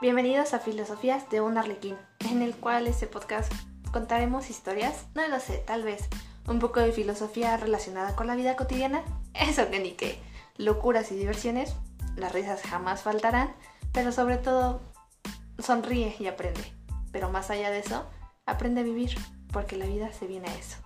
Bienvenidos a Filosofías de un Arlequín, en el cual este podcast contaremos historias, no lo sé, tal vez un poco de filosofía relacionada con la vida cotidiana, eso que ni qué, locuras y diversiones, las risas jamás faltarán, pero sobre todo sonríe y aprende. Pero más allá de eso, aprende a vivir, porque la vida se viene a eso.